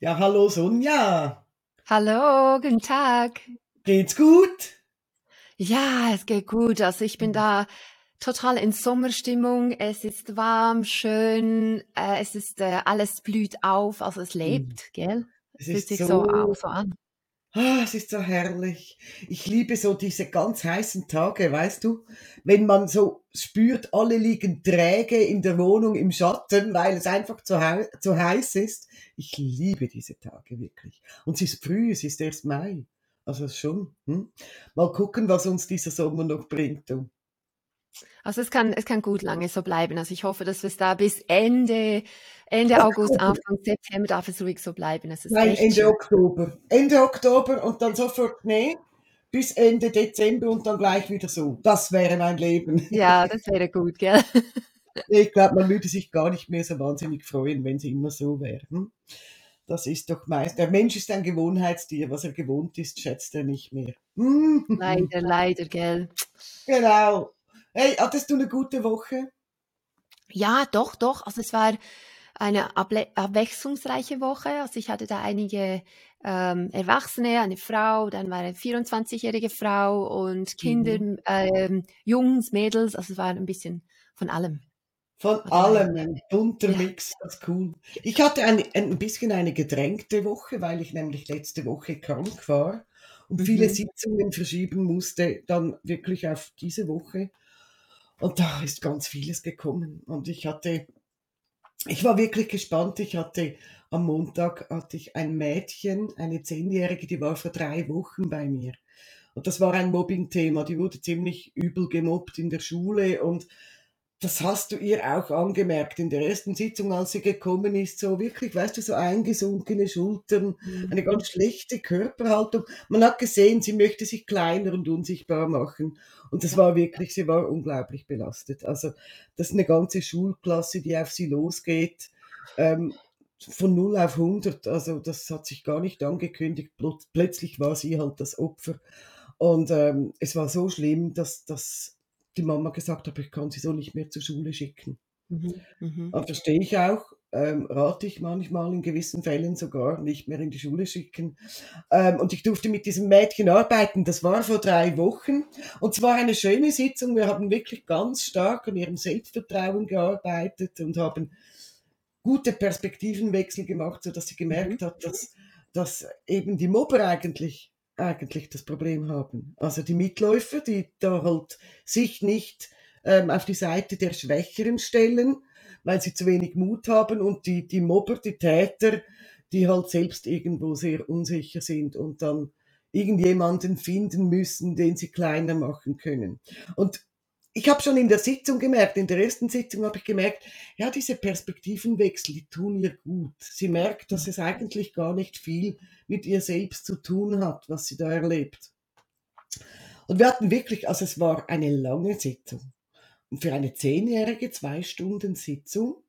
Ja, hallo Sonja. Hallo, guten Tag. Geht's gut? Ja, es geht gut. Also ich bin da total in Sommerstimmung. Es ist warm, schön. Äh, es ist äh, alles blüht auf, also es Hm. lebt, gell? Es Fühlt ist sich so auch so, so an. Ah, es ist so herrlich. Ich liebe so diese ganz heißen Tage, weißt du? Wenn man so spürt, alle liegen träge in der Wohnung im Schatten, weil es einfach zu, hei zu heiß ist. Ich liebe diese Tage wirklich. Und es ist früh, es ist erst Mai. Also schon. Hm? Mal gucken, was uns dieser Sommer noch bringt. Du. Also es kann, es kann gut lange so bleiben. Also ich hoffe, dass wir es da bis Ende, Ende August. Anfang September darf es ruhig so bleiben. Es ist Nein, Ende schön. Oktober. Ende Oktober und dann sofort nee, bis Ende Dezember und dann gleich wieder so. Das wäre mein Leben. Ja, das wäre gut, gell? Ich glaube, man würde sich gar nicht mehr so wahnsinnig freuen, wenn es immer so wäre. Hm? Das ist doch meist. Der Mensch ist ein Gewohnheitstier. Was er gewohnt ist, schätzt er nicht mehr. Leider, leider, gell? Genau. Hey, hattest du eine gute Woche? Ja, doch, doch. Also es war eine abwechslungsreiche Woche. Also ich hatte da einige ähm, Erwachsene, eine Frau, dann war eine 24-jährige Frau und Kinder, Mhm. ähm, Jungs, Mädels. Also es war ein bisschen von allem. Von war, allem, ein bunter ja, Mix, das ist cool. Ich hatte ein, ein bisschen eine gedrängte Woche, weil ich nämlich letzte Woche krank war und viele mhm. Sitzungen verschieben musste, dann wirklich auf diese Woche. Und da ist ganz vieles gekommen. Und ich hatte, ich war wirklich gespannt. Ich hatte am Montag hatte ich ein Mädchen, eine Zehnjährige, die war vor drei Wochen bei mir. Und das war ein Mobbing-Thema. Die wurde ziemlich übel gemobbt in der Schule und das hast du ihr auch angemerkt in der ersten Sitzung, als sie gekommen ist, so wirklich, weißt du, so eingesunkene Schultern, eine Mhm. ganz schlechte Körperhaltung. Man hat gesehen, sie möchte sich kleiner und unsichtbar machen. Und das war wirklich, sie war unglaublich belastet. Also, das ist eine ganze Schulklasse, die auf sie losgeht, ähm, von 0 auf 100. Also, das hat sich gar nicht angekündigt. Pl plötzlich war sie halt das Opfer. Und ähm, es war so schlimm, dass, dass die Mama gesagt hat, ich kann sie so nicht mehr zur Schule schicken. mhm. Mhm. Und verstehe ich auch, ähm, rate ich manchmal in gewissen Fällen sogar nicht mehr in die Schule schicken. Ähm, und ich durfte mit diesem Mädchen arbeiten. Das war vor drei Wochen. Und es war eine schöne Sitzung. Wir haben wirklich ganz stark an ihrem Selbstvertrauen gearbeitet und haben gute Perspektivenwechsel gemacht, sodass sie Mhm. gemerkt hat, dass, dass eben die Mobber eigentlich, eigentlich das Problem haben. Also die Mitläufer, die da halt sich nicht ähm, auf die Seite der Schwächeren stellen, weil sie zu wenig Mut haben und die, die Mobber, die Täter, die halt selbst irgendwo sehr unsicher sind und dann irgendjemanden finden müssen, den sie kleiner machen können. Und ich habe schon in der Sitzung gemerkt, in der ersten Sitzung habe ich gemerkt, ja, diese Perspektivenwechsel, die tun ihr gut. Sie merkt, dass es eigentlich gar nicht viel mit ihr selbst zu tun hat, was sie da erlebt. Und wir hatten wirklich, also es war eine lange Sitzung. Und für eine zehnjährige zwei Stunden Sitzung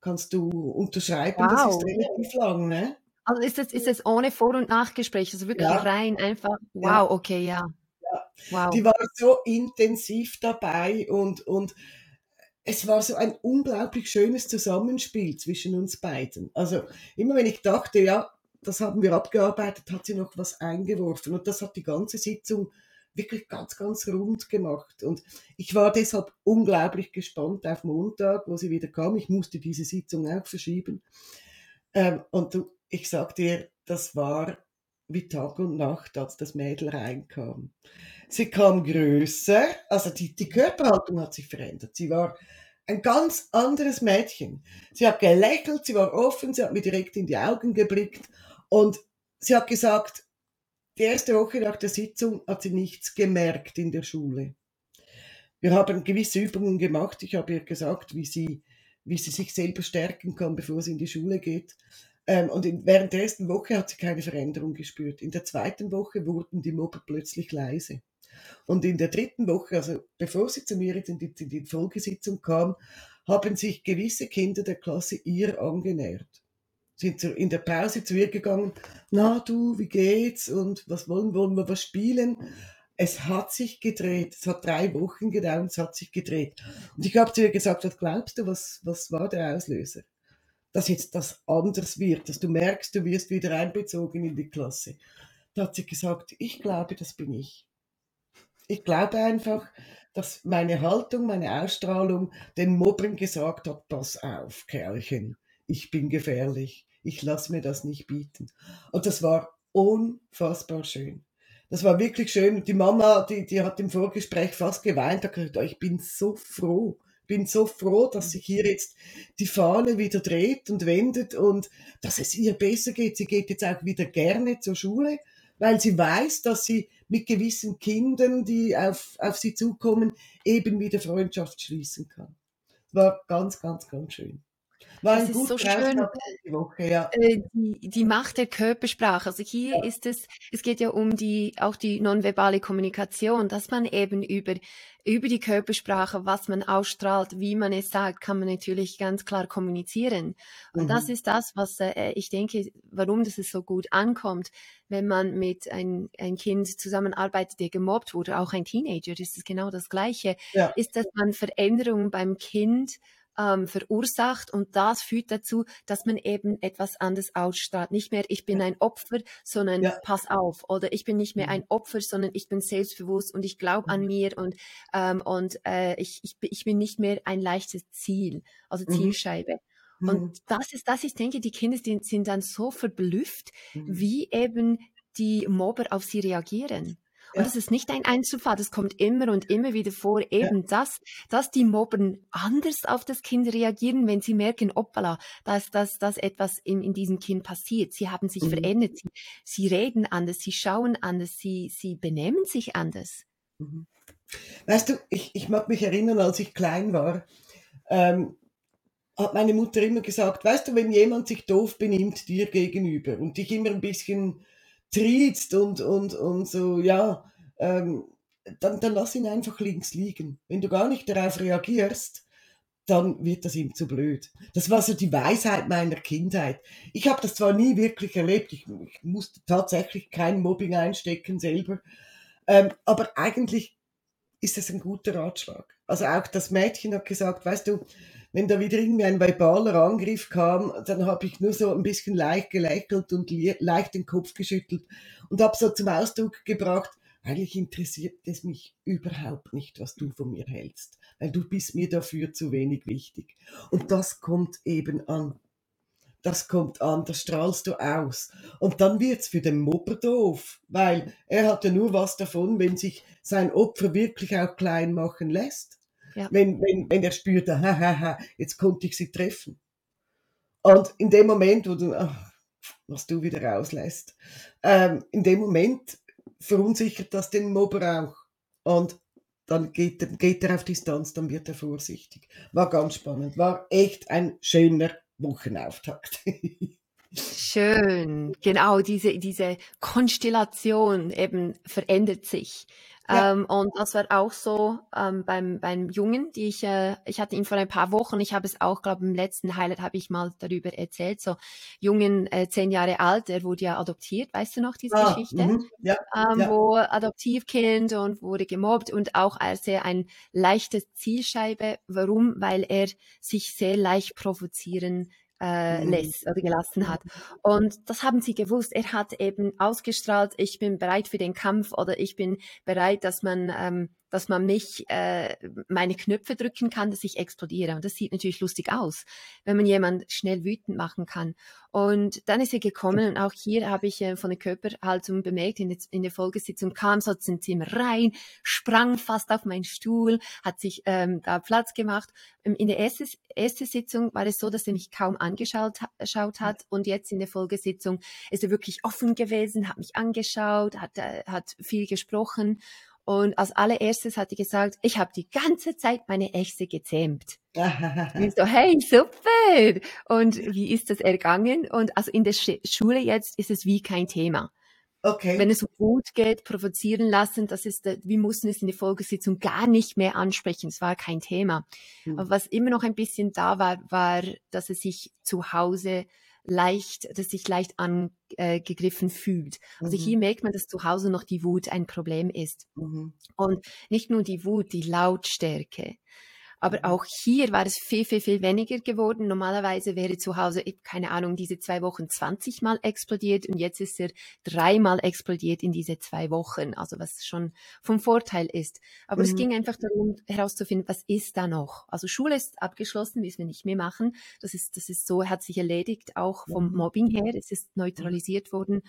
kannst du unterschreiben, das ist Wow. relativ lang, ne? Also ist es, ist es ohne Vor- und Nachgespräch, also wirklich Ja, rein einfach, ja, wow, okay, ja, ja. Die wow. war so intensiv dabei und, und es war so ein unglaublich schönes Zusammenspiel zwischen uns beiden. Also immer wenn ich dachte, ja, das haben wir abgearbeitet, hat sie noch was eingeworfen und das hat die ganze Sitzung wirklich ganz, ganz rund gemacht. Und ich war deshalb unglaublich gespannt auf Montag, wo sie wieder kam. Ich musste diese Sitzung auch verschieben. Ähm, und ich sag dir, das war wie Tag und Nacht, als das Mädel reinkam. Sie kam größer, also die, die Körperhaltung hat sich verändert. Sie war ein ganz anderes Mädchen. Sie hat gelächelt, sie war offen, sie hat mir direkt in die Augen geblickt und sie hat gesagt, die erste Woche nach der Sitzung hat sie nichts gemerkt in der Schule. Wir haben gewisse Übungen gemacht. Ich habe ihr gesagt, wie sie, wie sie sich selber stärken kann, bevor sie in die Schule geht. Ähm, und während der ersten Woche hat sie keine Veränderung gespürt. In der zweiten Woche wurden die Mobber plötzlich leise. Und in der dritten Woche, also bevor sie zu mir in die, in die Folgesitzung kam, haben sich gewisse Kinder der Klasse ihr angenähert. Sind in der Pause zu ihr gegangen, na du, wie geht's und was wollen, wollen wir was spielen? Es hat sich gedreht. Es hat drei Wochen gedauert, es hat sich gedreht. Und ich habe zu ihr gesagt, was glaubst du, was, was war der Auslöser? dass jetzt das anders wird, dass du merkst, du wirst wieder einbezogen in die Klasse. Da hat sie gesagt, ich glaube, das bin ich. Ich glaube einfach, dass meine Haltung, meine Ausstrahlung den Mobbern gesagt hat, pass auf, Kerlchen, ich bin gefährlich, ich lasse mir das nicht bieten. Und das war unfassbar schön. Das war wirklich schön. Die Mama, die, die hat im Vorgespräch fast geweint, hat gesagt, oh, ich bin so froh, bin so froh, dass sich hier jetzt die Fahne wieder dreht und wendet und dass es ihr besser geht. Sie geht jetzt auch wieder gerne zur Schule, weil sie weiß, dass sie mit gewissen Kindern, die auf, auf sie zukommen, eben wieder Freundschaft schließen kann. War ganz, ganz, ganz schön. War das ist so schön. Die, Woche, ja. Äh, die, die Macht der Körpersprache. Also hier ja. ist es, es geht ja um die, auch die nonverbale Kommunikation, dass man eben über, über die Körpersprache, was man ausstrahlt, wie man es sagt, kann man natürlich ganz klar kommunizieren. Und mhm. das ist das, was äh, ich denke, warum das so gut ankommt, wenn man mit ein, ein Kind zusammenarbeitet, der gemobbt wurde, auch ein Teenager, ist es genau das Gleiche, ja. ist, dass man Veränderungen beim Kind ähm, verursacht und das führt dazu, dass man eben etwas anderes ausstrahlt. Nicht mehr, ich bin ein Opfer, sondern ja. pass auf. Oder ich bin nicht mehr mhm. ein Opfer, sondern ich bin selbstbewusst und ich glaube an mhm. mir und, ähm, und äh, ich, ich, ich bin nicht mehr ein leichtes Ziel, also mhm. Zielscheibe. Mhm. Und das ist, das ist, denke ich, die Kinder die sind dann so verblüfft, mhm. wie eben die Mobber auf sie reagieren. Und es ist nicht ein Einzelfall, das kommt immer und immer wieder vor, eben ja. das, dass die Mobbern anders auf das Kind reagieren, wenn sie merken, hoppala, dass, dass, dass etwas in, in diesem Kind passiert. Sie haben sich mhm. verändert, sie, sie reden anders, sie schauen anders, sie, sie benehmen sich anders. Mhm. Weißt du, ich, ich mag mich erinnern, als ich klein war, ähm, hat meine Mutter immer gesagt, weißt du, wenn jemand sich doof benimmt dir gegenüber und dich immer ein bisschen triezt und, und, und so, ja, ähm, dann, dann lass ihn einfach links liegen. Wenn du gar nicht darauf reagierst, dann wird das ihm zu blöd. Das war so die Weisheit meiner Kindheit. Ich habe das zwar nie wirklich erlebt, ich, ich musste tatsächlich kein Mobbing einstecken selber, ähm, aber eigentlich ist das ein guter Ratschlag. Also auch das Mädchen hat gesagt, weißt du, wenn da wieder irgendwie ein verbaler Angriff kam, dann habe ich nur so ein bisschen leicht gelächelt und leicht den Kopf geschüttelt und habe so zum Ausdruck gebracht, eigentlich interessiert es mich überhaupt nicht, was du von mir hältst, weil du bist mir dafür zu wenig wichtig. Und das kommt eben an. Das kommt an, das strahlst du aus. Und dann wird's für den Mobber doof, weil er hat ja nur was davon, wenn sich sein Opfer wirklich auch klein machen lässt. Ja. Wenn, wenn, wenn er spürt, ha, jetzt konnte ich sie treffen. Und in dem Moment, wo du, ach, was du wieder rauslässt, ähm, in dem Moment verunsichert das den Mobber auch. Und dann geht, geht er auf Distanz, dann wird er vorsichtig. War ganz spannend, war echt ein schöner Wochenauftakt. Schön, genau, diese, diese Konstellation eben verändert sich. Ja. Ähm, und das war auch so ähm, beim, beim Jungen, die ich, äh, ich hatte ihn vor ein paar Wochen, ich habe es auch, glaube im letzten Highlight habe ich mal darüber erzählt, so Jungen, äh, zehn Jahre alt, der wurde ja adoptiert, weißt du noch diese ah, Geschichte? Mhm. Ja, ähm, ja. Wo Adoptivkind und wurde gemobbt und auch als er ein leichtes Zielscheibe. Warum? Weil er sich sehr leicht provozieren äh, mhm. lässt oder gelassen hat. Und das haben sie gewusst. Er hat eben ausgestrahlt, ich bin bereit für den Kampf oder ich bin bereit, dass man ähm, dass man mich äh, meine Knöpfe drücken kann, dass ich explodiere. Und das sieht natürlich lustig aus, wenn man jemand schnell wütend machen kann. Und dann ist er gekommen und auch hier habe ich äh, von der Körperhaltung bemerkt, in, der, in der Folgesitzung kam so zum Zimmer rein, sprang fast auf meinen Stuhl, hat sich ähm, da Platz gemacht. Ähm, in der ersten, ersten Sitzung war es so, dass er mich kaum angeschaut schaut hat und jetzt in der Folgesitzung ist er wirklich offen gewesen, hat mich angeschaut, hat, äh, hat viel gesprochen und als allererstes hat die gesagt, ich habe die ganze Zeit meine Echse gezähmt. ich so, hey, super! Und wie ist das ergangen? Und also in der Schule jetzt ist es wie kein Thema. Okay. Wenn es um Wut geht, provozieren lassen, das ist, wir mussten es in der Folgesitzung gar nicht mehr ansprechen. Es war kein Thema. Hm. Aber was immer noch ein bisschen da war, war, dass es sich zu Hause leicht, dass sich leicht angegriffen fühlt. Also mhm. hier merkt man, dass zu Hause noch die Wut ein Problem ist. Mhm. Und nicht nur die Wut, die Lautstärke. Aber mhm. auch hier war es viel, viel, viel weniger geworden. Normalerweise wäre zu Hause, keine Ahnung, diese zwei Wochen 20 Mal explodiert und jetzt ist er dreimal explodiert in diese zwei Wochen. Also was schon vom Vorteil ist. Aber mhm. es ging einfach darum herauszufinden, was ist da noch? Also Schule ist abgeschlossen, müssen wir nicht mehr machen. Das ist, das ist so, hat sich erledigt, auch vom mhm. Mobbing her. Es ist neutralisiert worden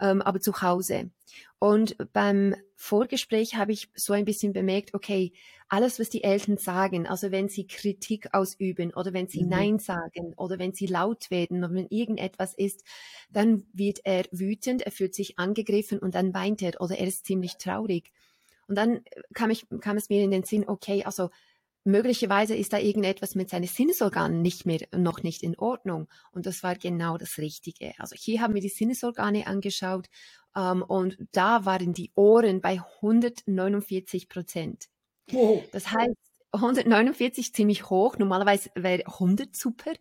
ähm, aber zu Hause. Und beim Vorgespräch habe ich so ein bisschen bemerkt, okay, alles, was die Eltern sagen, also wenn sie Kritik ausüben oder wenn sie mhm. Nein sagen oder wenn sie laut werden oder wenn irgendetwas ist, dann wird er wütend, er fühlt sich angegriffen und dann weint er oder er ist ziemlich traurig. Und dann kam, ich, kam es mir in den Sinn, okay, also möglicherweise ist da irgendetwas mit seinen Sinnesorganen nicht mehr, noch nicht in Ordnung. Und das war genau das Richtige. Also hier haben wir die Sinnesorgane angeschaut ähm, und da waren die Ohren bei 149 Prozent. Oh. Das heißt, 149 ziemlich hoch. Normalerweise wäre 100 super.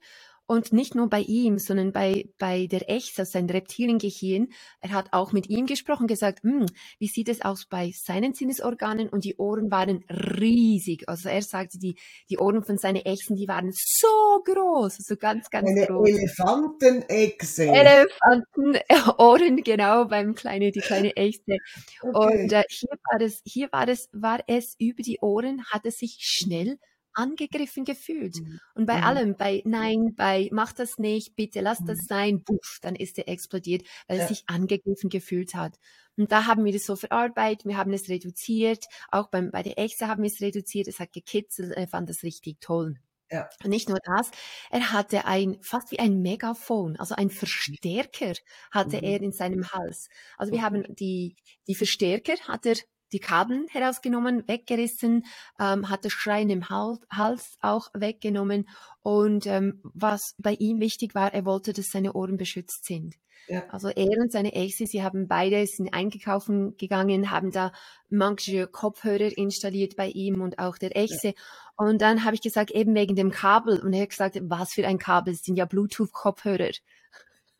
Und nicht nur bei ihm, sondern bei, bei der Echse, also sein Reptiliengehirn. Er hat auch mit ihm gesprochen, gesagt, hm, wie sieht es aus bei seinen Sinnesorganen? Und die Ohren waren riesig. Also er sagte, die, die Ohren von seinen Echsen, die waren so groß, so ganz, ganz Eine groß. Elefantenechse. Elefantenohren, genau, beim kleine, die kleine Echse. Okay. Und äh, hier war es, hier war es, war es über die Ohren, hat es sich schnell angegriffen gefühlt. Mhm. Und bei mhm. allem, bei Nein, bei Mach das nicht, bitte lass mhm. das sein, buff, dann ist er explodiert, weil ja. er sich angegriffen gefühlt hat. Und da haben wir das so verarbeitet, wir haben es reduziert, auch beim, bei der Exe haben wir es reduziert, es hat gekitzelt, er fand das richtig toll. Ja. Und nicht nur das, er hatte ein, fast wie ein Megafon, also ein Verstärker hatte mhm. er in seinem Hals. Also wir haben die, die Verstärker hat er die Kabel herausgenommen, weggerissen, ähm, hat das Schreien im Hals auch weggenommen. Und ähm, was bei ihm wichtig war, er wollte, dass seine Ohren beschützt sind. Ja. Also er und seine Exe, sie haben beide sind eingekaufen gegangen, haben da manche Kopfhörer installiert bei ihm und auch der Exe. Ja. Und dann habe ich gesagt, eben wegen dem Kabel. Und er hat gesagt, was für ein Kabel? Es sind ja Bluetooth-Kopfhörer.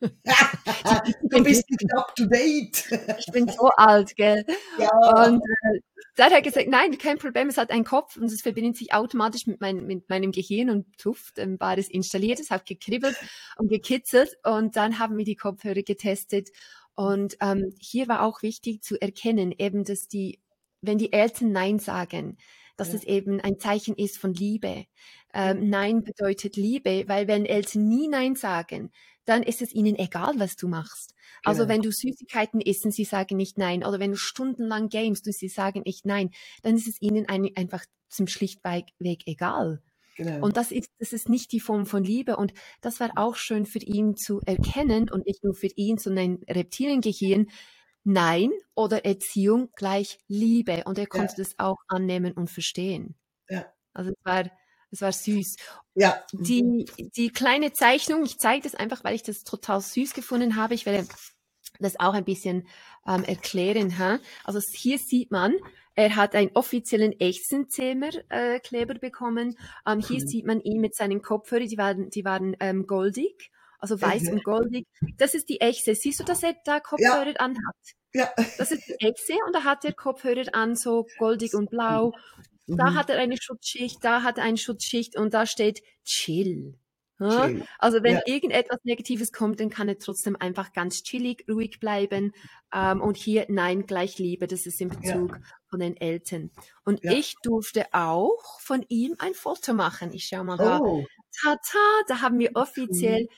du bist nicht up to date. ich bin so alt, gell? Ja. Und äh, dann hat er gesagt, nein, kein Problem, es hat einen Kopf und es verbindet sich automatisch mit, mein, mit meinem Gehirn und Tuff, dann war das installiert, es hat gekribbelt und gekitzelt und dann haben wir die Kopfhörer getestet und ähm, hier war auch wichtig zu erkennen, eben, dass die, wenn die Eltern Nein sagen, dass ja. es eben ein Zeichen ist von Liebe. Ähm, Nein bedeutet Liebe, weil wenn Eltern nie Nein sagen, dann ist es ihnen egal, was du machst. Also genau. wenn du Süßigkeiten isst und sie sagen nicht nein, oder wenn du stundenlang gamest und sie sagen nicht nein, dann ist es ihnen ein, einfach zum schlichtweg egal. Genau. Und das ist, das ist nicht die Form von Liebe. Und das war auch schön für ihn zu erkennen und nicht nur für ihn, sondern ein Reptiliengehirn. Nein oder Erziehung gleich Liebe. Und er konnte ja. das auch annehmen und verstehen. Ja. Also es war, es war süß. Ja. Die, die kleine Zeichnung, ich zeige das einfach, weil ich das total süß gefunden habe. Ich werde das auch ein bisschen ähm, erklären. Ha? Also hier sieht man, er hat einen offiziellen Echsenzähmer-Kleber äh, bekommen. Ähm, hier mhm. sieht man ihn mit seinen Kopfhörern, die waren, die waren ähm, goldig, also weiß mhm. und goldig. Das ist die Echse. Siehst du, dass er da Kopfhörer ja. anhat? Ja. Das ist die Echse und da hat er Kopfhörer an, so goldig und blau. Da mhm. hat er eine Schutzschicht, da hat er eine Schutzschicht und da steht chill. chill. Also wenn ja. irgendetwas Negatives kommt, dann kann er trotzdem einfach ganz chillig, ruhig bleiben. Ähm, und hier nein, gleich Liebe, das ist im Bezug ja. von den Eltern. Und ja. ich durfte auch von ihm ein Foto machen. Ich schau mal da. Oh. Tata, da haben wir offiziell,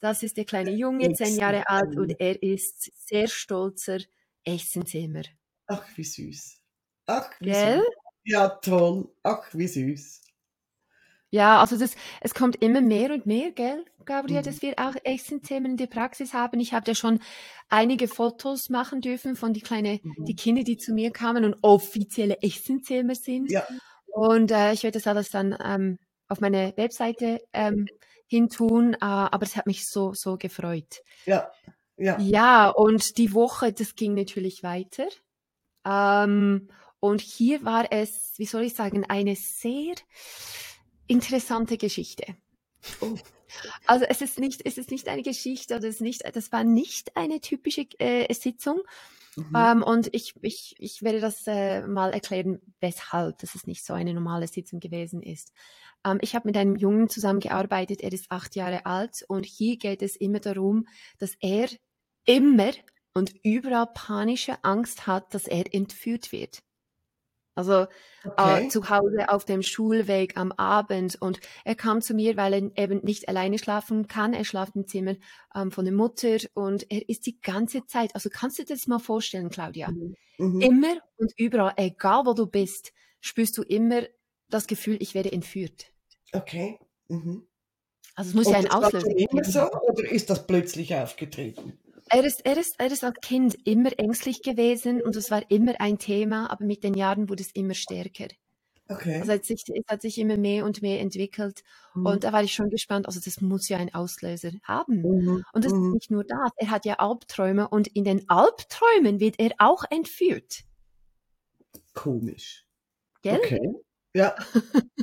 das ist der kleine Junge, zehn Jahre alt und er ist sehr stolzer Echsenzimmer. Ach, wie süß. Ach, wie Gell? süß. Ja, toll. Ach, wie süß. Ja, also das, es kommt immer mehr und mehr, gell, Gabriel, mhm. dass wir auch Echsenthemen in der Praxis haben. Ich habe ja schon einige Fotos machen dürfen von die kleinen, mhm. die Kinder, die zu mir kamen und offizielle Echsenthema sind. Ja. Und äh, ich werde das alles dann ähm, auf meine Webseite ähm, hintun, äh, aber es hat mich so, so gefreut. Ja, ja. Ja, und die Woche, das ging natürlich weiter. Ähm, und hier war es, wie soll ich sagen, eine sehr interessante Geschichte. Oh. Also es ist nicht, es ist nicht eine Geschichte oder es ist nicht, das war nicht eine typische äh, Sitzung. Mhm. Ähm, und ich, ich, ich werde das äh, mal erklären, weshalb das ist nicht so eine normale Sitzung gewesen ist. Ähm, ich habe mit einem Jungen zusammengearbeitet, er ist acht Jahre alt und hier geht es immer darum, dass er immer und überall panische Angst hat, dass er entführt wird. Also äh, okay. äh, zu Hause auf dem Schulweg am Abend. Und er kam zu mir, weil er eben nicht alleine schlafen kann. Er schlaft im Zimmer ähm, von der Mutter und er ist die ganze Zeit. Also kannst du dir das mal vorstellen, Claudia? Mhm. mhm. Immer und überall, egal wo du bist, spürst du immer das Gefühl, ich werde entführt. Okay. Mhm. Also es muss und ja ein Auslöser geben. So, oder ist das plötzlich aufgetreten? Er ist, er, ist, er ist als Kind immer ängstlich gewesen und es war immer ein Thema, aber mit den Jahren wurde es immer stärker. Okay. Also es hat sich, es hat sich immer mehr und mehr entwickelt mhm. und da war ich schon gespannt, also das muss ja einen Auslöser haben. Mhm. Und das mhm. ist nicht nur das, er hat ja Albträume und in den Albträumen wird er auch entführt. Komisch. Gell? Okay. Ja.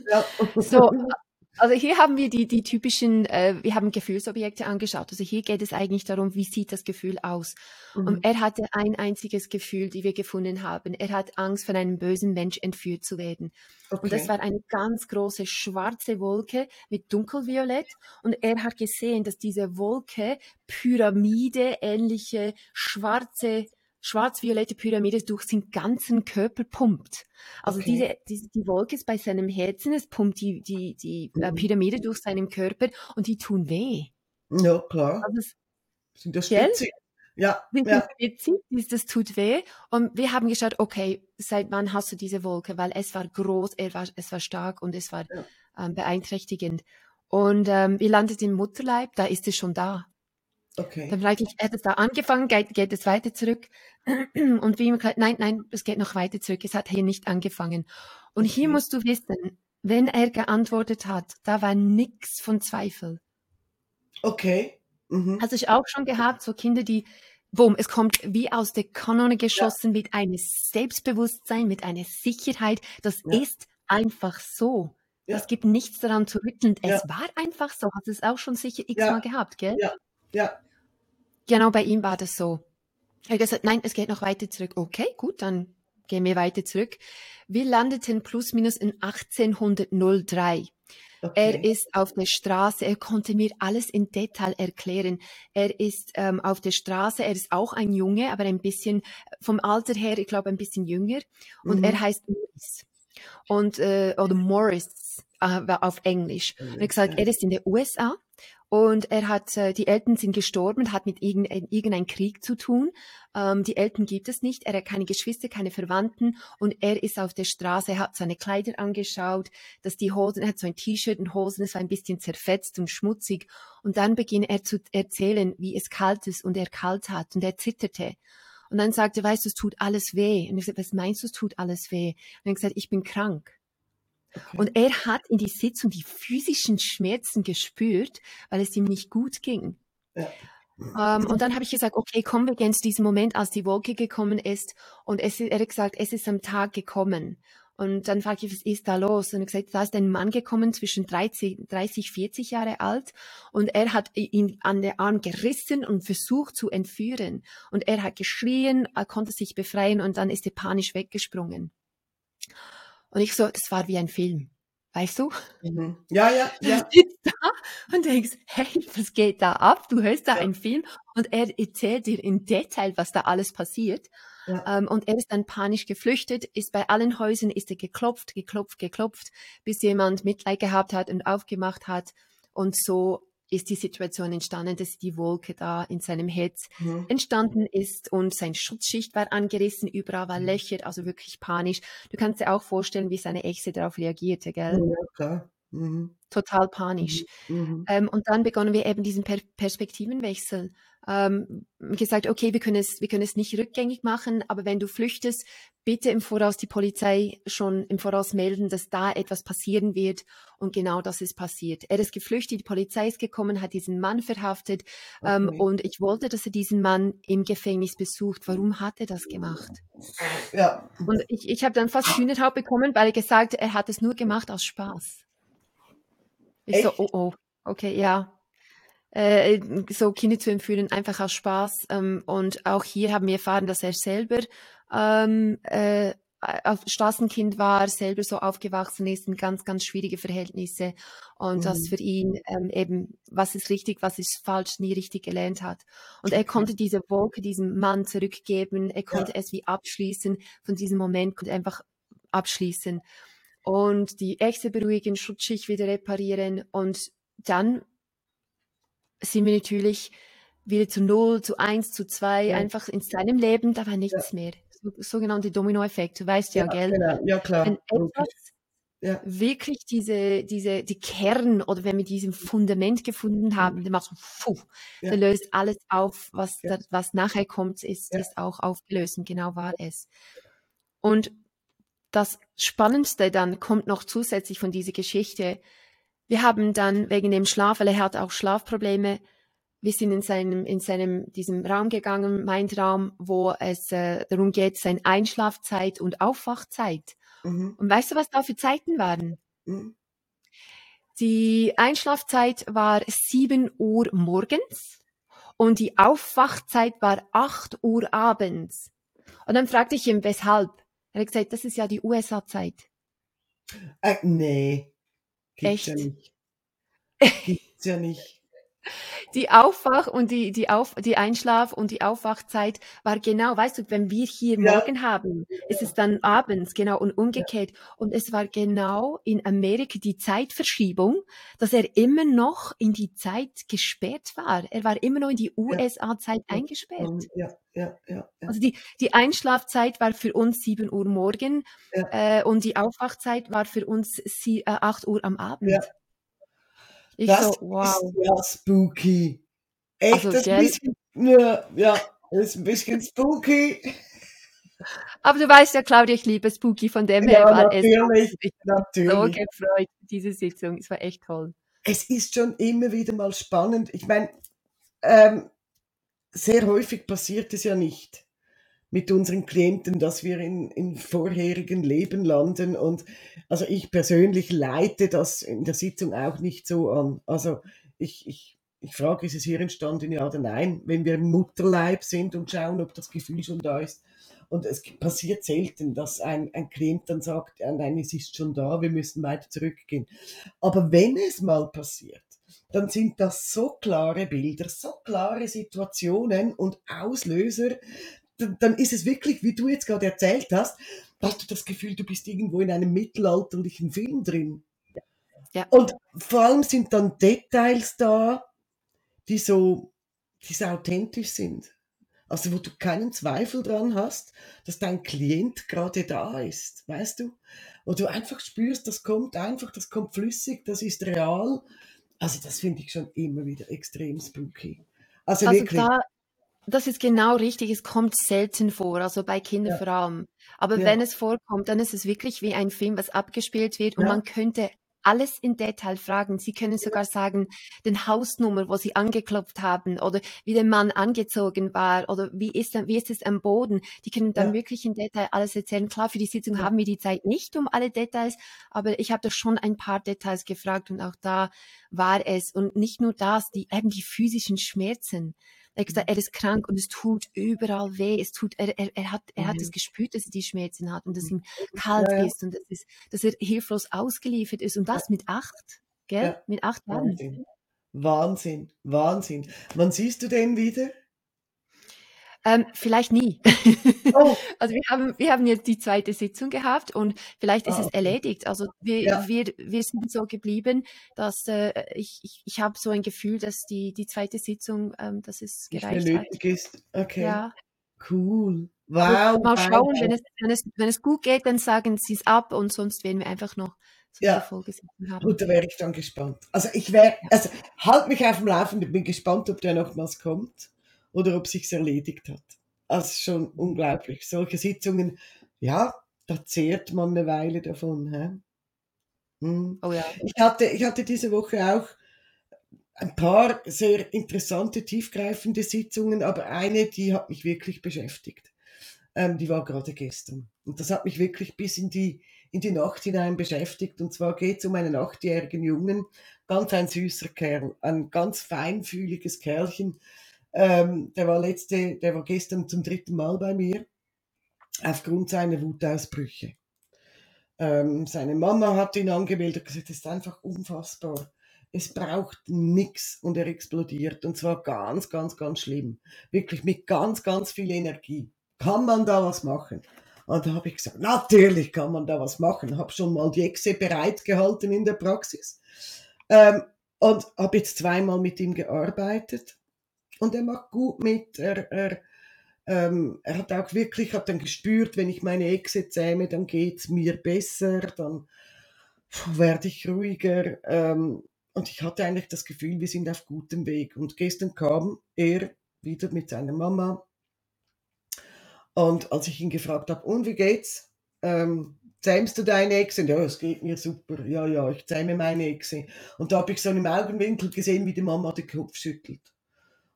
ja. so, also hier haben wir die, die typischen, äh, wir haben Gefühlsobjekte angeschaut. Also hier geht es eigentlich darum, wie sieht das Gefühl aus. Mhm. Und er hatte ein einziges Gefühl, die wir gefunden haben. Er hat Angst, von einem bösen Mensch entführt zu werden. Okay. Und das war eine ganz große schwarze Wolke mit dunkelviolett. Und er hat gesehen, dass diese Wolke Pyramide ähnliche schwarze schwarz-violette Pyramide durch seinen ganzen Körper pumpt. Also okay. diese, diese, die Wolke ist bei seinem Herzen, es pumpt die, die, die äh, mhm. Pyramide durch seinen Körper und die tun weh. Ja, klar. Also es, sind das Spitze? Ja, sind ja. Witzig, das tut weh. Und wir haben geschaut, okay, seit wann hast du diese Wolke? Weil es war groß, er war, es war stark und es war ja. ähm, beeinträchtigend. Und ähm, wir landeten im Mutterleib, da ist es schon da. Okay. Dann frage ich, hat es da angefangen, geht, geht es weiter zurück? Und wie immer gesagt, nein, nein, es geht noch weiter zurück, es hat hier nicht angefangen. Und okay. hier musst du wissen, wenn er geantwortet hat, da war nichts von Zweifel. Okay. Mhm. Hast du auch schon gehabt, so Kinder, die, boom, es kommt wie aus der Kanone geschossen ja. mit einem Selbstbewusstsein, mit einer Sicherheit. Das ja. ist einfach so. Ja. Es gibt nichts daran zu rütteln. Es war einfach so. Hast du es auch schon sicher x-mal gehabt, gell? Ja, ja. Genau, bei ihm war das so. Er hat gesagt, nein, es geht noch weiter zurück. Okay, gut, dann gehen wir weiter zurück. Wir landeten plus minus in 1803. Okay. Er ist auf der Straße, er konnte mir alles in Detail erklären. Er ist ähm, auf der Straße, er ist auch ein Junge, aber ein bisschen vom Alter her, ich glaube, ein bisschen jünger. Und mhm. er heißt Morris. Und, äh, oder Morris äh, auf Englisch. Und er hat gesagt, er ist in der USA und er hat, äh, die Eltern sind gestorben, hat mit irgendein, irgendein Krieg zu tun. Ähm, die Eltern gibt es nicht. Er hat keine Geschwister, keine Verwandten. Und er ist auf der Straße, er hat seine Kleider angeschaut, dass die Hosen, er hat so ein T-Shirt und Hosen, es war ein bisschen zerfetzt und schmutzig. Und dann beginnt er zu erzählen, wie es kalt ist und er kalt hat und er zitterte. Und dann sagte, weißt du, es tut alles weh. Und ich sagte, was meinst du, es tut alles weh? Und er hat gesagt, ich bin krank. Okay. Und er hat in die Sitzung die physischen Schmerzen gespürt, weil es ihm nicht gut ging. Ja. Um, ähm, und dann habe ich gesagt, okay, kommen wir gehen zu diesem Moment, als die Wolke gekommen ist. Und es, er hat gesagt, es ist am Tag gekommen. Und dann frage ich, was ist da los? Und er hat gesagt, da ist ein Mann gekommen, zwischen 30, 30, 40 Jahre alt. Und er hat ihn an den Arm gerissen und versucht zu entführen. Und er hat geschrien, er konnte sich befreien und dann ist er panisch weggesprungen. Und ich so, das war wie ein Film. Weißt du? Mhm. Ja, ja, ja. Du sitzt da und denkst, hey, was geht da ab? Du hörst da ja. einen Film und er erzählt dir in Detail, was da alles passiert. Ja. Ähm, und er ist dann panisch geflüchtet, ist bei allen Häusern, ist er geklopft, geklopft, geklopft, bis jemand Mitleid gehabt hat und aufgemacht hat. Und so ist die Situation entstanden, dass die Wolke da in seinem Herz mhm. entstanden ist und sein Schutzschicht war angerissen, überall war. Löcher, also wirklich panisch. Du kannst dir auch vorstellen, wie seine Echse darauf reagierte, gell? Ja, klar. Mhm. Total panisch. Mhm. mhm. Ähm, und dann begonnen wir eben diesen per Perspektivenwechsel ähm, gesagt, okay, wir können es, wir können es nicht rückgängig machen, aber wenn du flüchtest, bitte im Voraus die Polizei schon im Voraus melden, dass da etwas passieren wird. Und genau das ist passiert. Er ist geflüchtet, die Polizei ist gekommen, hat diesen Mann verhaftet. Ähm, okay. Ähm, und ich wollte, dass er diesen Mann im Gefängnis besucht. Warum hat er das gemacht? Ja. Und ich, ich habe dann fast Hühnerhaut bekommen, weil er gesagt, er hat es nur gemacht aus Spaß. Ich Echt? so, oh oh, okay, ja. Äh, so Kinder zu entführen, einfach aus Spaß. Ähm, und auch hier haben wir erfahren, dass er selber ähm, äh, Straßenkind war, selber so aufgewachsen ist in ganz, ganz schwierige Verhältnisse und mhm. das für ihn ähm, eben, was ist richtig, was ist falsch, nie richtig gelernt hat. Und er konnte diese Wolke diesem Mann zurückgeben, er konnte ja. es wie abschließen, von diesem Moment konnte einfach abschließen und die Äxte beruhigen, Schutzschicht wieder reparieren und dann sind wir natürlich wieder zu null, zu eins, zu zwei, ja. einfach in seinem Leben, da war nichts ja. mehr. So, sogenannte Dominoeffekt, du weißt ja, ja gell? Genau. Ja, klar. Wenn etwas ja. wirklich diese, diese, die Kern oder wenn wir diesen Fundament gefunden haben, dann macht so, puh, dann löst alles auf, was, da, was nachher kommt, ist, ist auch aufgelöst und genau war es. Und das Spannendste dann kommt noch zusätzlich von dieser Geschichte, wir haben dann wegen dem Schlaf, weil er hat auch Schlafprobleme, wir sind in seinem, in seinem, diesem Raum gegangen, mein Raum, wo es äh, darum geht, sein Einschlafzeit und Aufwachzeit. Mhm. Und weißt du, was da für Zeiten waren? Mhm. Die Einschlafzeit war 7 Uhr morgens und die Aufwachzeit war 8 Uhr abends. Und dann fragte ich ihn, weshalb? Er hat gesagt, das ist ja die USA-Zeit. Äh, nee. Gibt's Echt? ja nicht. Gibt's ja nicht. Die Aufwach- und die, die, Auf, die Einschlaf- und die Aufwachzeit war genau, weißt du, wenn wir hier ja. morgen haben, ist es dann abends, genau, und umgekehrt. Ja. Und es war genau in Amerika die Zeitverschiebung, dass er immer noch in die Zeit gesperrt war. Er war immer noch in die USA-Zeit ja. eingesperrt. Ja, ja, ja, Also die, die Einschlafzeit war für uns 7 Uhr morgen äh, und die Aufwachzeit war für uns sie, äh, 8 Uhr am Abend. Ja. Ich das so, wow. ist ja spooky. Echt, also, das ein bisschen, ja, ja, ist ein bisschen spooky. Aber du weißt ja, Claudia, ich liebe Spooky, von dem her war natürlich, es. Ich natürlich. so gefreut, diese Sitzung. Es war echt toll. Es ist schon immer wieder mal spannend. Ich meine, ähm, sehr häufig passiert es ja nicht mit unseren Klienten, dass wir in, in vorherigen Leben landen. Und also ich persönlich leite das in der Sitzung auch nicht so an. Also ich, ich, ich frage, ist es hier entstanden, ja oder nein, wenn wir im Mutterleib sind und schauen, ob das Gefühl schon da ist. Und es passiert selten, dass ein, ein Klient dann sagt, ja, nein, es ist schon da, wir müssen weiter zurückgehen. Aber wenn es mal passiert, dann sind das so klare Bilder, so klare Situationen und Auslöser, dann ist es wirklich, wie du jetzt gerade erzählt hast, hast du das Gefühl, du bist irgendwo in einem mittelalterlichen Film drin. Ja. Und vor allem sind dann Details da, die so, die so authentisch sind. Also wo du keinen Zweifel dran hast, dass dein Klient gerade da ist, weißt du? Wo du einfach spürst, das kommt einfach, das kommt flüssig, das ist real. Also das finde ich schon immer wieder extrem spooky. Also, also wirklich. Da, das ist genau richtig. Es kommt selten vor, also bei Kindern ja. vor allem. Aber ja. wenn es vorkommt, dann ist es wirklich wie ein Film, was abgespielt wird und ja. man könnte alles in Detail fragen. Sie können sogar sagen, den Hausnummer, wo Sie angeklopft haben oder wie der Mann angezogen war oder wie ist, wie ist es am Boden. Die können dann ja. wirklich in Detail alles erzählen. Klar, für die Sitzung ja. haben wir die Zeit nicht um alle Details, aber ich habe doch schon ein paar Details gefragt und auch da war es. Und nicht nur das, die, eben die physischen Schmerzen. Er, gesagt, er ist krank und es tut überall weh. Es tut, er, er, er hat, er hat es mhm. gespürt, dass er die Schmerzen hat und dass ihm kalt ja, ja. ist und dass, es, dass er hilflos ausgeliefert ist und das mit acht, gell? Mit acht Jahren. Wahnsinn. Wahnsinn, Wahnsinn. Wann siehst du den wieder? Ähm, vielleicht nie. Oh. Also wir haben, wir haben jetzt die zweite Sitzung gehabt und vielleicht ist okay. es erledigt. Also wir, ja. wir, wir sind so geblieben, dass äh, ich, ich, ich habe so ein Gefühl, dass die, die zweite Sitzung, ähm, dass es gereicht hat. ist. Okay. Ja. Cool. Wow. mal schauen, wenn es, wenn, es, wenn es gut geht, dann sagen sie es ab und sonst werden wir einfach noch so ja. Folge haben. Gut, da wäre ich dann gespannt. Also ich wäre, also halt mich auf dem Laufenden, bin gespannt, ob der nochmals kommt oder ob sich's erledigt hat. Also schon unglaublich. Solche Sitzungen, ja, da zehrt man eine Weile davon. Hä? Hm. Oh ja. Ich hatte, ich hatte diese Woche auch ein paar sehr interessante, tiefgreifende Sitzungen, aber eine, die hat mich wirklich beschäftigt. Ähm, die war gerade gestern. Und das hat mich wirklich bis in die, in die Nacht hinein beschäftigt. Und zwar geht es um einen achtjährigen Jungen, ganz ein süßer Kerl, ein ganz feinfühliges Kerlchen. Ähm, der war letzte, der war gestern zum dritten Mal bei mir aufgrund seiner Wutausbrüche. Ähm, seine Mama hat ihn angemeldet und gesagt, das ist einfach unfassbar. Es braucht nichts und er explodiert. Und zwar ganz, ganz, ganz schlimm. Wirklich mit ganz, ganz viel Energie. Kann man da was machen? Und da habe ich gesagt, natürlich kann man da was machen. Habe schon mal die Exe bereitgehalten in der Praxis. Ähm, und habe jetzt zweimal mit ihm gearbeitet. Und er macht gut mit. Er, er ähm, er hat auch wirklich, hat dann gespürt, wenn ich meine Exe zähme, dann geht's mir besser, dann werde ich ruhiger. Ähm, und ich hatte eigentlich das Gefühl, wir sind auf gutem Weg. Und gestern kam er wieder mit seiner Mama. Und als ich ihn gefragt habe, und wie geht's? Ähm, zähmst du deine Echse? Ja, es geht mir super. Ja, ja, ich zähme meine Echse. Und da habe ich so im Augenwinkel gesehen, wie die Mama den Kopf schüttelt.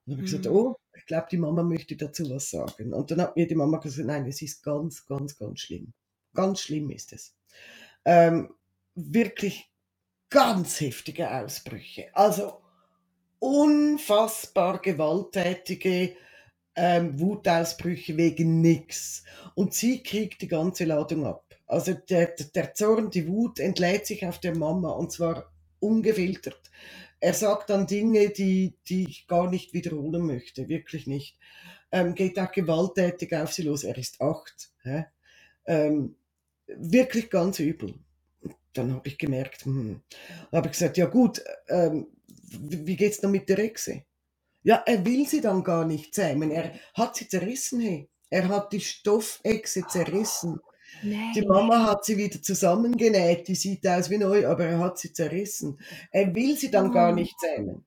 Und habe ich mhm. gesagt, oh, ich glaube, die Mama möchte dazu was sagen. Und dann hat mir die Mama gesagt, nein, es ist ganz, ganz, ganz schlimm. Ganz schlimm ist es. Ähm, wirklich ganz heftige Ausbrüche. Also unfassbar gewalttätige ähm, Wutausbrüche wegen nichts. Und sie kriegt die ganze Ladung ab. Also der, der Zorn, die Wut entlädt sich auf der Mama und zwar ungefiltert. Er sagt dann Dinge, die, die ich gar nicht wiederholen möchte, wirklich nicht. Ähm, geht auch gewalttätig auf sie los. Er ist acht. Ähm, wirklich ganz übel. Dann habe ich gemerkt, hm, habe ich gesagt, ja gut, ähm, wie geht's dann mit der Echse? Ja, er will sie dann gar nicht zähmen. Er hat sie zerrissen. Hey. Er hat die Stoffechse zerrissen. Nein. Die Mama hat sie wieder zusammengenäht, die sieht aus wie neu, aber er hat sie zerrissen. Er will sie dann oh. gar nicht zähmen.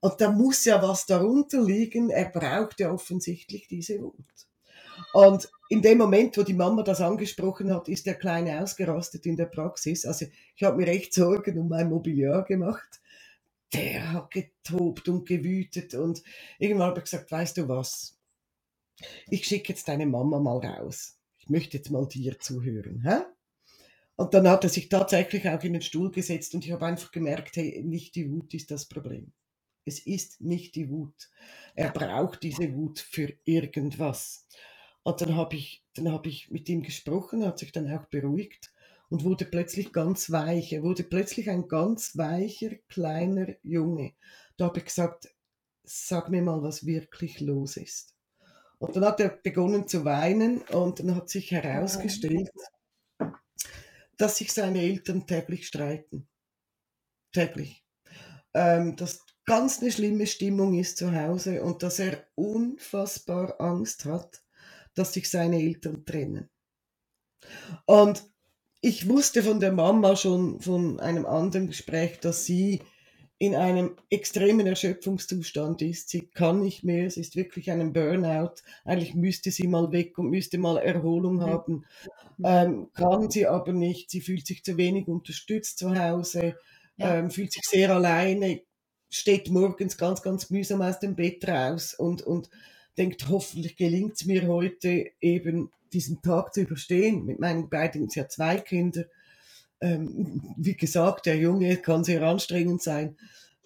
Und da muss ja was darunter liegen. Er braucht ja offensichtlich diese Wut. Und in dem Moment, wo die Mama das angesprochen hat, ist der Kleine ausgerastet in der Praxis. Also ich habe mir recht Sorgen um mein Mobiliar gemacht. Der hat getobt und gewütet und irgendwann habe ich gesagt, weißt du was? Ich schicke jetzt deine Mama mal raus ich möchte jetzt mal dir zuhören. Hä? Und dann hat er sich tatsächlich auch in den Stuhl gesetzt und ich habe einfach gemerkt, hey, nicht die Wut ist das Problem. Es ist nicht die Wut. Er braucht diese Wut für irgendwas. Und dann habe ich, dann habe ich mit ihm gesprochen, hat sich dann auch beruhigt und wurde plötzlich ganz weich. Er wurde plötzlich ein ganz weicher, kleiner Junge. Da habe ich gesagt, sag mir mal, was wirklich los ist. Und dann hat er begonnen zu weinen und dann hat sich herausgestellt, dass sich seine Eltern täglich streiten. Täglich. Ähm, dass ganz eine schlimme Stimmung ist zu Hause und dass er unfassbar Angst hat, dass sich seine Eltern trennen. Und ich wusste von der Mama schon von einem anderen Gespräch, dass sie in einem extremen Erschöpfungszustand ist. Sie kann nicht mehr, es ist wirklich ein Burnout. Eigentlich müsste sie mal weg und müsste mal Erholung haben. Ähm, kann sie aber nicht. Sie fühlt sich zu wenig unterstützt zu Hause, ja. ähm, fühlt sich sehr alleine, steht morgens ganz, ganz mühsam aus dem Bett raus und, und denkt, hoffentlich gelingt es mir heute eben diesen Tag zu überstehen mit meinen beiden, sie hat zwei Kinder ähm, wie gesagt, der Junge kann sehr anstrengend sein.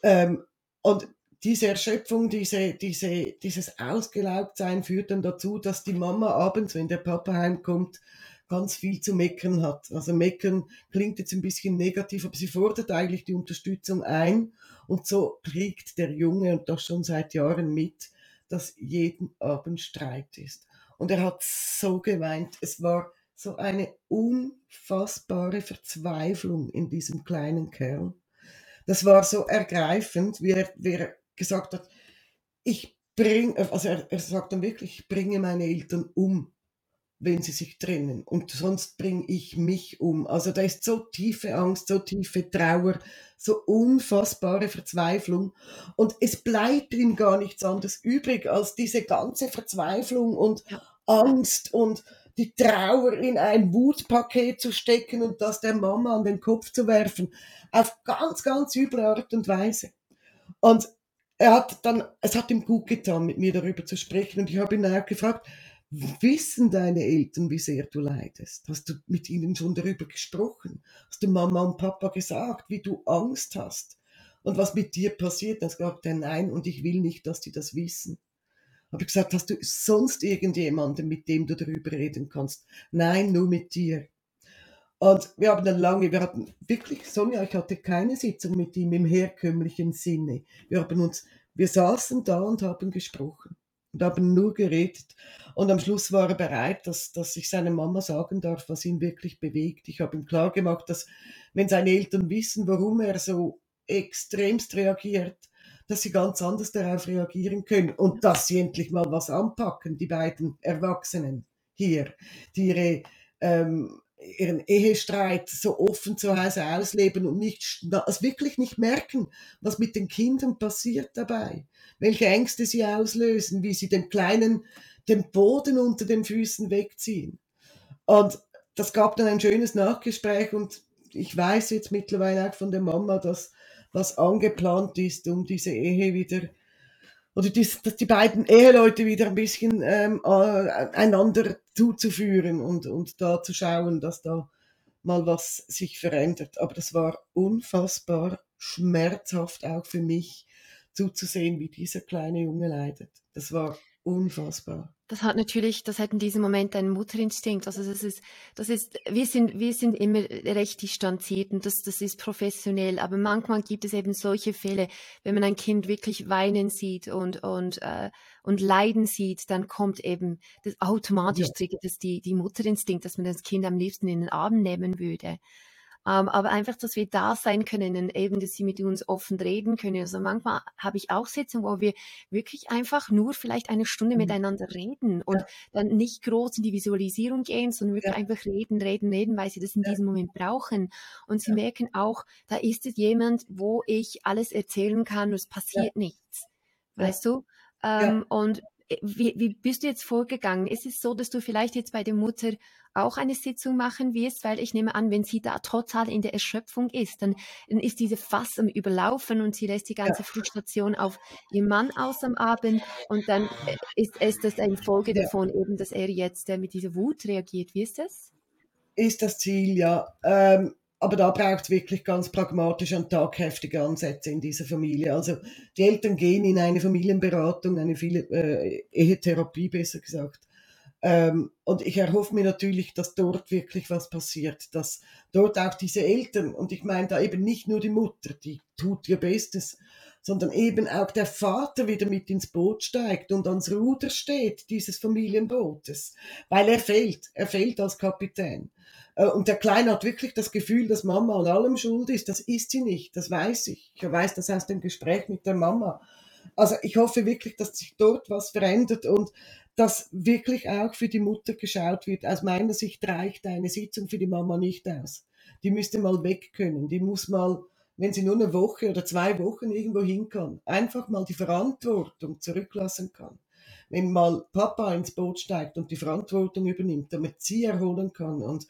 Ähm, und diese Erschöpfung, diese, diese, dieses Ausgelaugtsein führt dann dazu, dass die Mama abends, wenn der Papa heimkommt, ganz viel zu meckern hat. Also meckern klingt jetzt ein bisschen negativ, aber sie fordert eigentlich die Unterstützung ein. Und so kriegt der Junge, und das schon seit Jahren mit, dass jeden Abend Streit ist. Und er hat so geweint. Es war so eine unfassbare Verzweiflung in diesem kleinen Kerl. Das war so ergreifend, wie er, wie er gesagt hat, ich bringe, also er, er sagt dann wirklich, ich bringe meine Eltern um, wenn sie sich trennen und sonst bringe ich mich um. Also da ist so tiefe Angst, so tiefe Trauer, so unfassbare Verzweiflung und es bleibt ihm gar nichts anderes übrig als diese ganze Verzweiflung und Angst und die Trauer in ein Wutpaket zu stecken und das der Mama an den Kopf zu werfen. Auf ganz, ganz üble Art und Weise. Und er hat dann, es hat ihm gut getan, mit mir darüber zu sprechen. Und ich habe ihn auch gefragt, Wissen deine Eltern, wie sehr du leidest? Hast du mit ihnen schon darüber gesprochen? Hast du Mama und Papa gesagt, wie du Angst hast? Und was mit dir passiert? Dann sagt er nein und ich will nicht, dass die das wissen. Habe ich gesagt, hast du sonst irgendjemanden, mit dem du darüber reden kannst? Nein, nur mit dir. Und wir haben dann lange, wir hatten wirklich, Sonja, ich hatte keine Sitzung mit ihm im herkömmlichen Sinne. Wir haben uns, wir saßen da und haben gesprochen und haben nur geredet. Und am Schluss war er bereit, dass, dass ich seiner Mama sagen darf, was ihn wirklich bewegt. Ich habe ihm klar gemacht, dass wenn seine Eltern wissen, warum er so extremst reagiert, dass sie ganz anders darauf reagieren können und dass sie endlich mal was anpacken, die beiden Erwachsenen hier, die ihre ähm, ihren Ehestreit so offen zu Hause ausleben und nicht, also wirklich nicht merken, was mit den Kindern passiert dabei, welche Ängste sie auslösen, wie sie dem Kleinen den Boden unter den Füßen wegziehen. Und das gab dann ein schönes Nachgespräch und ich weiß jetzt mittlerweile auch von der Mama, dass was angeplant ist, um diese Ehe wieder oder dies, dass die beiden Eheleute wieder ein bisschen ähm, einander zuzuführen und, und da zu schauen, dass da mal was sich verändert. Aber das war unfassbar schmerzhaft auch für mich zuzusehen, wie dieser kleine Junge leidet. Das war unfassbar das hat natürlich, das hat in diesem Moment einen Mutterinstinkt. Also das ist, das ist, wir sind, wir sind immer recht distanziert und das, das ist professionell. Aber manchmal gibt es eben solche Fälle, wenn man ein Kind wirklich weinen sieht und und äh, und leiden sieht, dann kommt eben das automatisch ja. triggert das die die Mutterinstinkt, dass man das Kind am liebsten in den Arm nehmen würde. Ähm, aber einfach, dass wir da sein können und eben, dass sie mit uns offen reden können. Also manchmal habe ich auch Sitzungen, wo wir wirklich einfach nur vielleicht eine Stunde mhm. miteinander reden und ja. dann nicht groß in die Visualisierung gehen, sondern wirklich ja. einfach reden, reden, reden, weil sie das in ja. diesem Moment brauchen. Und sie merken auch, da ist es jemand, wo ich alles erzählen kann und es passiert nichts. Weißt du? Ähm, und wie, wie bist du jetzt vorgegangen? Ist es so, dass du vielleicht jetzt bei der Mutter auch eine Sitzung machen wirst? Weil ich nehme an, wenn sie da total in der Erschöpfung ist, dann, dann ist diese Fass am Überlaufen und sie lässt die ganze ja. Frustration auf ihren Mann aus am Abend und dann äh, ist, ist das eine Folge ja. davon eben, dass er jetzt äh, mit dieser Wut reagiert. Wie ist das? Ist das Ziel, ja. Ähm, aber da braucht es wirklich ganz pragmatische und tagheftige Ansätze in dieser Familie. Also die Eltern gehen in eine Familienberatung, eine viele, äh, Ehetherapie besser gesagt. Ähm, und ich erhoffe mir natürlich, dass dort wirklich was passiert, dass dort auch diese Eltern, und ich meine da eben nicht nur die Mutter, die tut ihr Bestes, sondern eben auch der Vater wieder mit ins Boot steigt und ans Ruder steht dieses Familienbootes, weil er fehlt, er fehlt als Kapitän. Äh, und der Kleine hat wirklich das Gefühl, dass Mama an allem schuld ist. Das ist sie nicht, das weiß ich. Ich weiß das aus dem Gespräch mit der Mama. Also ich hoffe wirklich, dass sich dort was verändert und dass wirklich auch für die Mutter geschaut wird. Aus meiner Sicht reicht eine Sitzung für die Mama nicht aus. Die müsste mal weg können. Die muss mal, wenn sie nur eine Woche oder zwei Wochen irgendwo hin kann, einfach mal die Verantwortung zurücklassen kann. Wenn mal Papa ins Boot steigt und die Verantwortung übernimmt, damit sie erholen kann und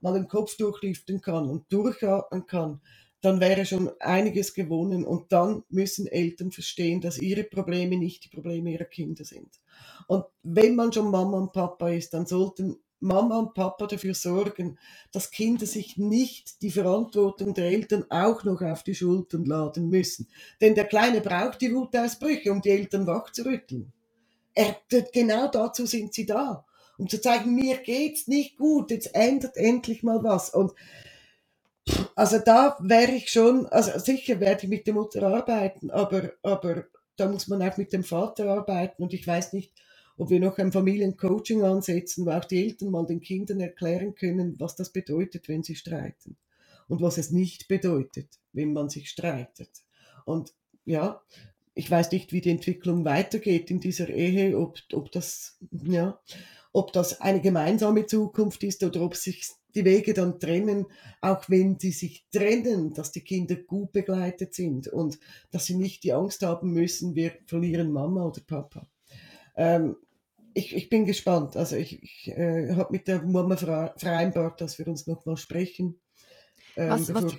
mal den Kopf durchlüften kann und durchatmen kann, dann wäre schon einiges gewonnen. Und dann müssen Eltern verstehen, dass ihre Probleme nicht die Probleme ihrer Kinder sind. Und wenn man schon Mama und Papa ist, dann sollten Mama und Papa dafür sorgen, dass Kinder sich nicht die Verantwortung der Eltern auch noch auf die Schultern laden müssen. Denn der Kleine braucht die Wutausbrüche, um die Eltern wachzurütteln. Er, genau dazu sind sie da um zu zeigen, mir geht's nicht gut, jetzt ändert endlich mal was. Und also da wäre ich schon, also sicher werde ich mit der Mutter arbeiten, aber, aber da muss man auch mit dem Vater arbeiten und ich weiß nicht, ob wir noch ein Familiencoaching ansetzen, wo auch die Eltern mal den Kindern erklären können, was das bedeutet, wenn sie streiten und was es nicht bedeutet, wenn man sich streitet. Und ja, ich weiß nicht, wie die Entwicklung weitergeht in dieser Ehe, ob, ob das, ja, ob das eine gemeinsame Zukunft ist oder ob sich die Wege dann trennen, auch wenn sie sich trennen, dass die Kinder gut begleitet sind und dass sie nicht die Angst haben müssen, wir verlieren Mama oder Papa. Ähm, ich, ich bin gespannt. Also ich, ich äh, habe mit der Mama vereinbart, dass wir uns nochmal sprechen. Ähm, was, was,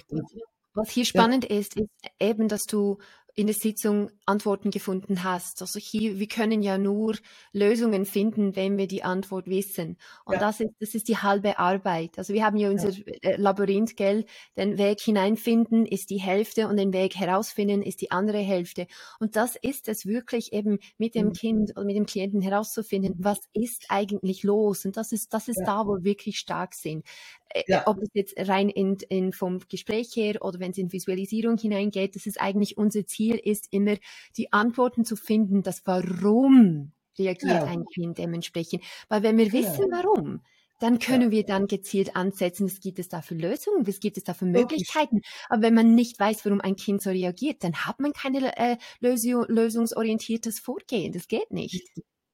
was hier spannend ja. ist, ist eben, dass du in der Sitzung Antworten gefunden hast. Also hier, wir können ja nur Lösungen finden, wenn wir die Antwort wissen. Und ja. das ist, das ist die halbe Arbeit. Also wir haben ja unser ja. Äh, Labyrinth, gell? Den Weg hineinfinden ist die Hälfte und den Weg herausfinden ist die andere Hälfte. Und das ist es wirklich eben mit dem mhm. Kind und mit dem Klienten herauszufinden, was ist eigentlich los? Und das ist, das ist ja. da, wo wir wirklich stark sind. Äh, ja. ob es jetzt rein in, in vom Gespräch her oder wenn es in Visualisierung hineingeht, dass es eigentlich unser Ziel ist, immer die Antworten zu finden, das Warum reagiert ja. ein Kind dementsprechend. Weil wenn wir wissen, warum, dann können ja. wir dann gezielt ansetzen, was gibt es da für Lösungen, was gibt es da für Möglichkeiten. Aber wenn man nicht weiß, warum ein Kind so reagiert, dann hat man kein äh, lösungsorientiertes Vorgehen. Das geht nicht.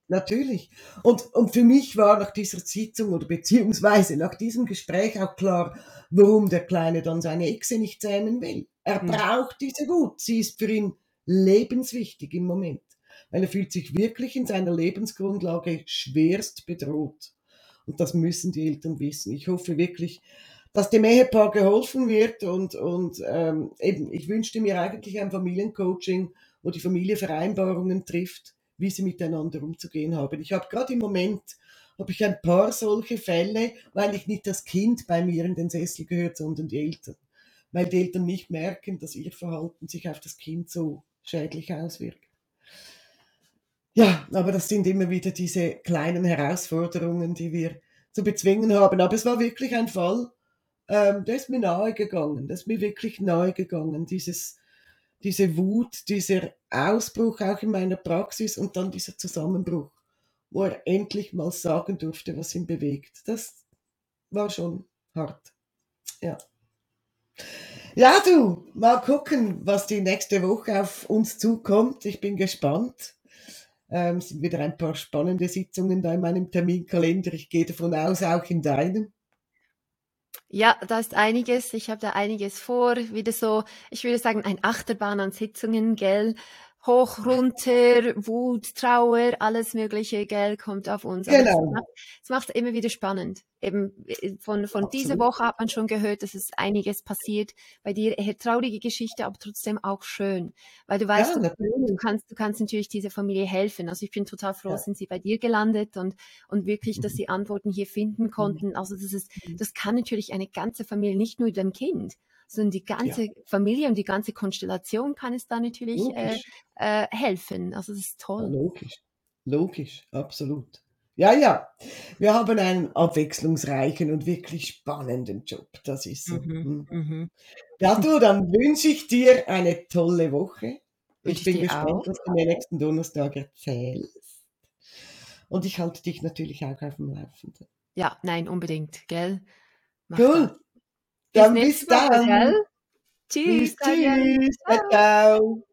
Natürlich. Und, und für mich war nach dieser Sitzung oder beziehungsweise nach diesem Gespräch auch klar, warum der Kleine dann seine Echse nicht zähmen will. Er mhm. braucht diese Wut. Sie ist für ihn lebenswichtig im Moment, weil er fühlt sich wirklich in seiner Lebensgrundlage schwerst bedroht. Und das müssen die Eltern wissen. Ich hoffe wirklich, dass dem Ehepaar geholfen wird und, und ähm, eben, ich wünschte mir eigentlich ein Familiencoaching, wo die Familie Vereinbarungen trifft, wie sie miteinander umzugehen haben. Ich habe gerade im Moment habe ich ein paar solche Fälle, weil ich nicht das Kind bei mir in den Sessel gehört, sondern die Eltern. Weil die Eltern nicht merken, dass ihr Verhalten sich auf das Kind so schädlich auswirkt. Ja, aber das sind immer wieder diese kleinen Herausforderungen, die wir zu bezwingen haben. Aber es war wirklich ein Fall, ähm, der ist mir nahe gegangen, der ist mir wirklich nahe gegangen, dieses diese Wut, dieser Ausbruch auch in meiner Praxis und dann dieser Zusammenbruch, wo er endlich mal sagen durfte, was ihn bewegt. Das war schon hart. Ja. Ja, du, mal gucken, was die nächste Woche auf uns zukommt. Ich bin gespannt. Ähm, sind wieder ein paar spannende Sitzungen da in meinem Terminkalender. Ich gehe davon aus, auch in deinem. Ja, da ist einiges. Ich habe da einiges vor. Wieder so, ich würde sagen, ein Achterbahn an Sitzungen, gell? Hoch, runter, Wut, Trauer, alles Mögliche, gell, kommt auf uns. Genau. Es macht, es immer wieder spannend. Eben äh, von, von dieser Woche hat man schon gehört, dass es einiges passiert. Bei dir eher traurige Geschichte, aber trotzdem auch schön. Weil du weißt, ja, du, du, kannst, du kannst natürlich dieser Familie helfen. Also ich bin total froh, ja. sind sie bei dir gelandet und, und wirklich, dass mhm. sie Antworten hier finden mhm. konnten. Also das ist, mhm. das kann natürlich eine ganze Familie, nicht nur dem Kind, sondern die ganze ja. Familie und die ganze Konstellation kann es da natürlich äh, äh, helfen. Also das ist toll. Logisch, logisch, absolut. Ja, ja, wir haben einen abwechslungsreichen und wirklich spannenden Job. Das ist so. Mhm, mhm. mhm. Ja, du, dann wünsche ich dir eine tolle Woche. Ich, ich bin gespannt, auch. was du mir nächsten Donnerstag erzählst. Und ich halte dich natürlich auch auf dem Laufenden. Ja, nein, unbedingt, gell? Mach cool. Da. Dann bis, bis dann. Tschüss. Bis, tschüss. Ciao. ciao.